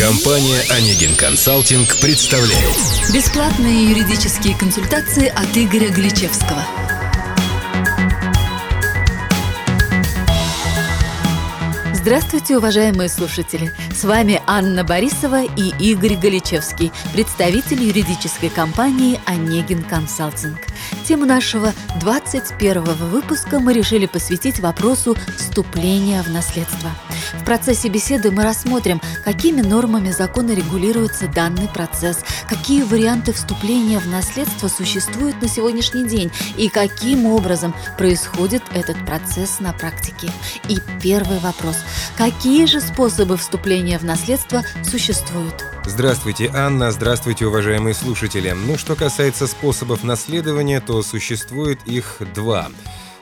Компания «Онегин Консалтинг» представляет Бесплатные юридические консультации от Игоря Гличевского. Здравствуйте, уважаемые слушатели! С вами Анна Борисова и Игорь Галичевский, представитель юридической компании «Онегин Консалтинг». Тему нашего 21 выпуска мы решили посвятить вопросу вступления в наследство – в процессе беседы мы рассмотрим, какими нормами закона регулируется данный процесс, какие варианты вступления в наследство существуют на сегодняшний день и каким образом происходит этот процесс на практике. И первый вопрос. Какие же способы вступления в наследство существуют? Здравствуйте, Анна. Здравствуйте, уважаемые слушатели. Ну, что касается способов наследования, то существует их два –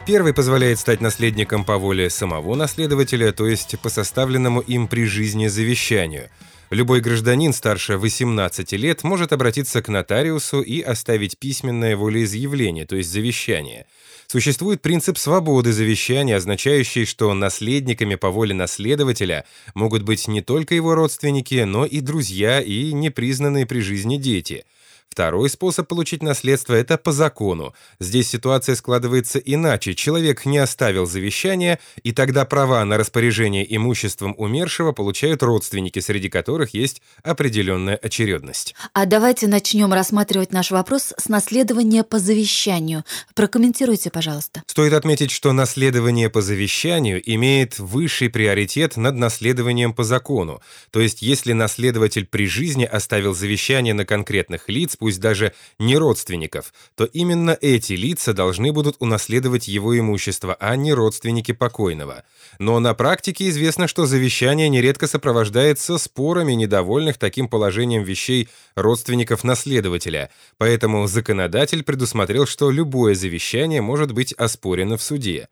Первый позволяет стать наследником по воле самого наследователя, то есть по составленному им при жизни завещанию. Любой гражданин старше 18 лет может обратиться к нотариусу и оставить письменное волеизъявление, то есть завещание. Существует принцип свободы завещания, означающий, что наследниками по воле наследователя могут быть не только его родственники, но и друзья и непризнанные при жизни дети – Второй способ получить наследство – это по закону. Здесь ситуация складывается иначе. Человек не оставил завещание, и тогда права на распоряжение имуществом умершего получают родственники, среди которых есть определенная очередность. А давайте начнем рассматривать наш вопрос с наследования по завещанию. Прокомментируйте, пожалуйста. Стоит отметить, что наследование по завещанию имеет высший приоритет над наследованием по закону. То есть, если наследователь при жизни оставил завещание на конкретных лиц, пусть даже не родственников, то именно эти лица должны будут унаследовать его имущество, а не родственники покойного. Но на практике известно, что завещание нередко сопровождается спорами недовольных таким положением вещей родственников наследователя, поэтому законодатель предусмотрел, что любое завещание может быть оспорено в суде.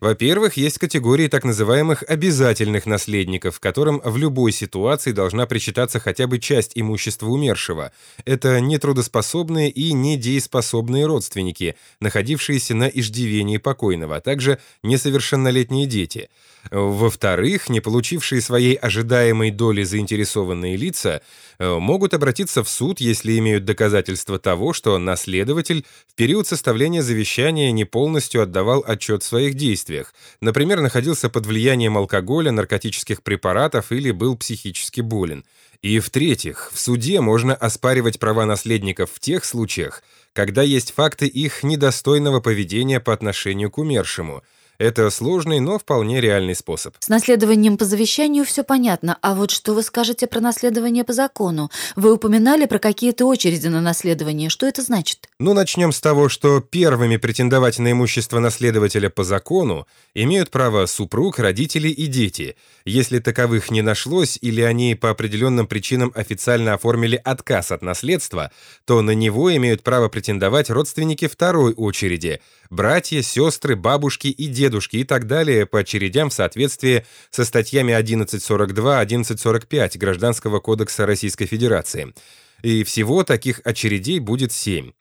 Во-первых, есть категории так называемых обязательных наследников, которым в любой ситуации должна причитаться хотя бы часть имущества умершего. Это нетрудоспособные и недееспособные родственники, находившиеся на иждивении покойного, а также несовершеннолетние дети. Во-вторых, не получившие своей ожидаемой доли заинтересованные лица могут обратиться в суд, если имеют доказательства того, что наследователь в период составления завещания не полностью отдавал отчет в своих действиях, например, находился под влиянием алкоголя, наркотических препаратов или был психически болен. И в-третьих, в суде можно оспаривать права наследников в тех случаях, когда есть факты их недостойного поведения по отношению к умершему – это сложный, но вполне реальный способ. С наследованием по завещанию все понятно, а вот что вы скажете про наследование по закону? Вы упоминали про какие-то очереди на наследование. Что это значит? Ну, начнем с того, что первыми претендовать на имущество наследователя по закону имеют право супруг, родители и дети. Если таковых не нашлось или они по определенным причинам официально оформили отказ от наследства, то на него имеют право претендовать родственники второй очереди – братья, сестры, бабушки и дети дедушки и так далее по очередям в соответствии со статьями 1142-1145 Гражданского кодекса Российской Федерации. И всего таких очередей будет семь.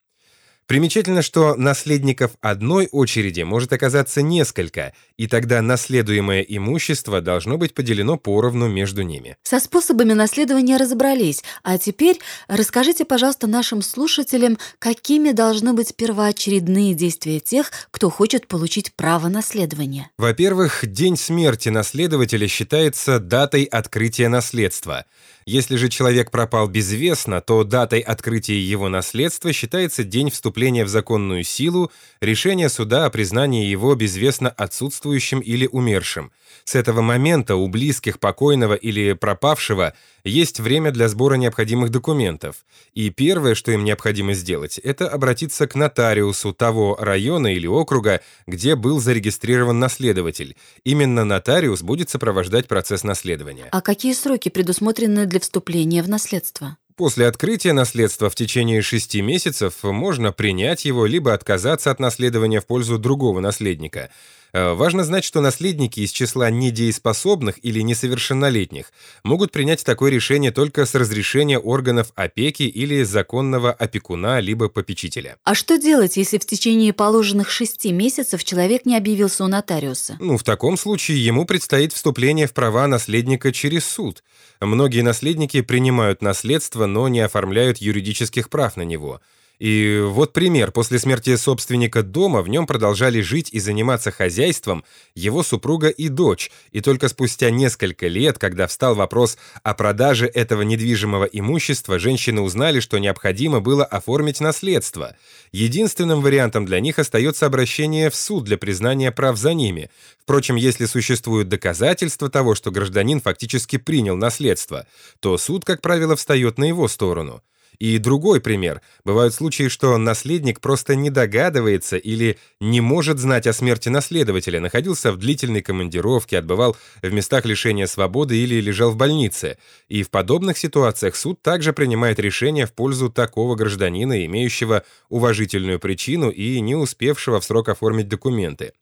Примечательно, что наследников одной очереди может оказаться несколько, и тогда наследуемое имущество должно быть поделено поровну между ними. Со способами наследования разобрались, а теперь расскажите, пожалуйста, нашим слушателям, какими должны быть первоочередные действия тех, кто хочет получить право наследования. Во-первых, день смерти наследователя считается датой открытия наследства. Если же человек пропал безвестно, то датой открытия его наследства считается день вступления в законную силу решения суда о признании его безвестно отсутствующим или умершим. С этого момента у близких покойного или пропавшего есть время для сбора необходимых документов. И первое, что им необходимо сделать, это обратиться к нотариусу того района или округа, где был зарегистрирован наследователь. Именно нотариус будет сопровождать процесс наследования. А какие сроки предусмотрены для вступления в наследство? После открытия наследства в течение шести месяцев можно принять его либо отказаться от наследования в пользу другого наследника – Э, важно знать, что наследники из числа недееспособных или несовершеннолетних могут принять такое решение только с разрешения органов опеки или законного опекуна либо попечителя. А что делать, если в течение положенных шести месяцев человек не объявился у нотариуса? Ну, в таком случае ему предстоит вступление в права наследника через суд. Многие наследники принимают наследство, но не оформляют юридических прав на него – и вот пример. После смерти собственника дома в нем продолжали жить и заниматься хозяйством его супруга и дочь. И только спустя несколько лет, когда встал вопрос о продаже этого недвижимого имущества, женщины узнали, что необходимо было оформить наследство. Единственным вариантом для них остается обращение в суд для признания прав за ними. Впрочем, если существуют доказательства того, что гражданин фактически принял наследство, то суд, как правило, встает на его сторону. И другой пример. Бывают случаи, что наследник просто не догадывается или не может знать о смерти наследователя, находился в длительной командировке, отбывал в местах лишения свободы или лежал в больнице. И в подобных ситуациях суд также принимает решение в пользу такого гражданина, имеющего уважительную причину и не успевшего в срок оформить документы.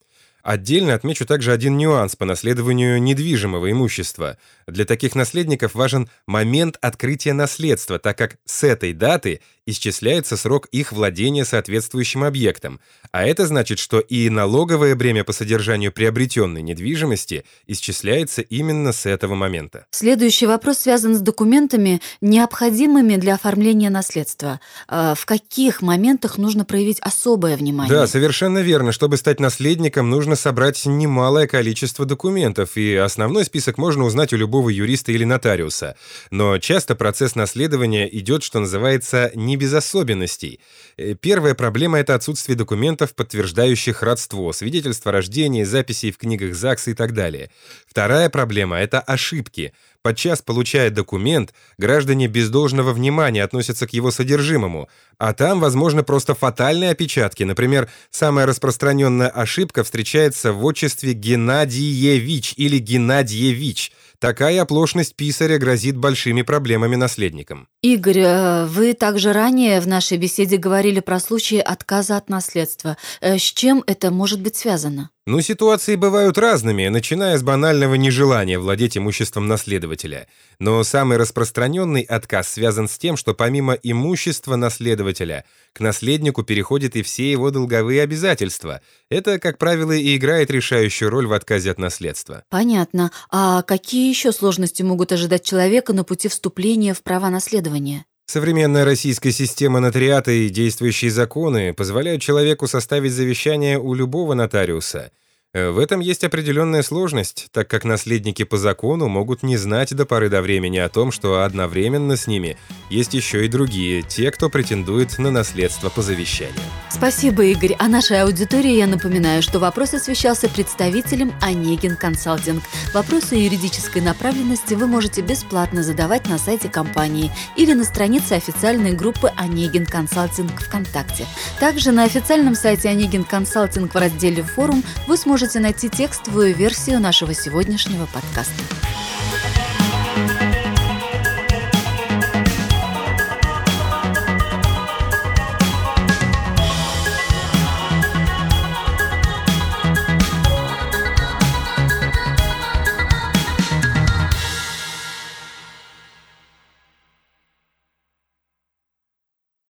Отдельно отмечу также один нюанс по наследованию недвижимого имущества. Для таких наследников важен момент открытия наследства, так как с этой даты исчисляется срок их владения соответствующим объектом, а это значит, что и налоговое бремя по содержанию приобретенной недвижимости исчисляется именно с этого момента. Следующий вопрос связан с документами, необходимыми для оформления наследства. А в каких моментах нужно проявить особое внимание? Да, совершенно верно. Чтобы стать наследником, нужно собрать немалое количество документов, и основной список можно узнать у любого юриста или нотариуса. Но часто процесс наследования идет, что называется, не не без особенностей. Э, первая проблема — это отсутствие документов, подтверждающих родство, свидетельства о рождении, записей в книгах ЗАГСа и так далее. Вторая проблема — это ошибки. Подчас, получая документ, граждане без должного внимания относятся к его содержимому, а там, возможно, просто фатальные опечатки. Например, самая распространенная ошибка встречается в отчестве Геннадьевич или Геннадьевич — Такая оплошность писаря грозит большими проблемами наследникам. Игорь, э, вы также ранее в нашей беседе говорили про случаи отказа от наследства. Э, с чем это может быть связано? Ну, ситуации бывают разными, начиная с банального нежелания владеть имуществом наследователя. Но самый распространенный отказ связан с тем, что помимо имущества наследователя, к наследнику переходят и все его долговые обязательства. Это, как правило, и играет решающую роль в отказе от наследства. Понятно. А какие еще сложности могут ожидать человека на пути вступления в права наследования? Современная российская система нотариата и действующие законы позволяют человеку составить завещание у любого нотариуса – Э, в этом есть определенная сложность, так как наследники по закону могут не знать до поры до времени о том, что одновременно с ними есть еще и другие, те, кто претендует на наследство по завещанию. Спасибо, Игорь. А нашей аудитории я напоминаю, что вопрос освещался представителем Онегин Консалтинг. Вопросы юридической направленности вы можете бесплатно задавать на сайте компании или на странице официальной группы Онегин Консалтинг ВКонтакте. Также на официальном сайте Онегин Консалтинг в разделе «Форум» вы сможете можете найти текстовую версию нашего сегодняшнего подкаста.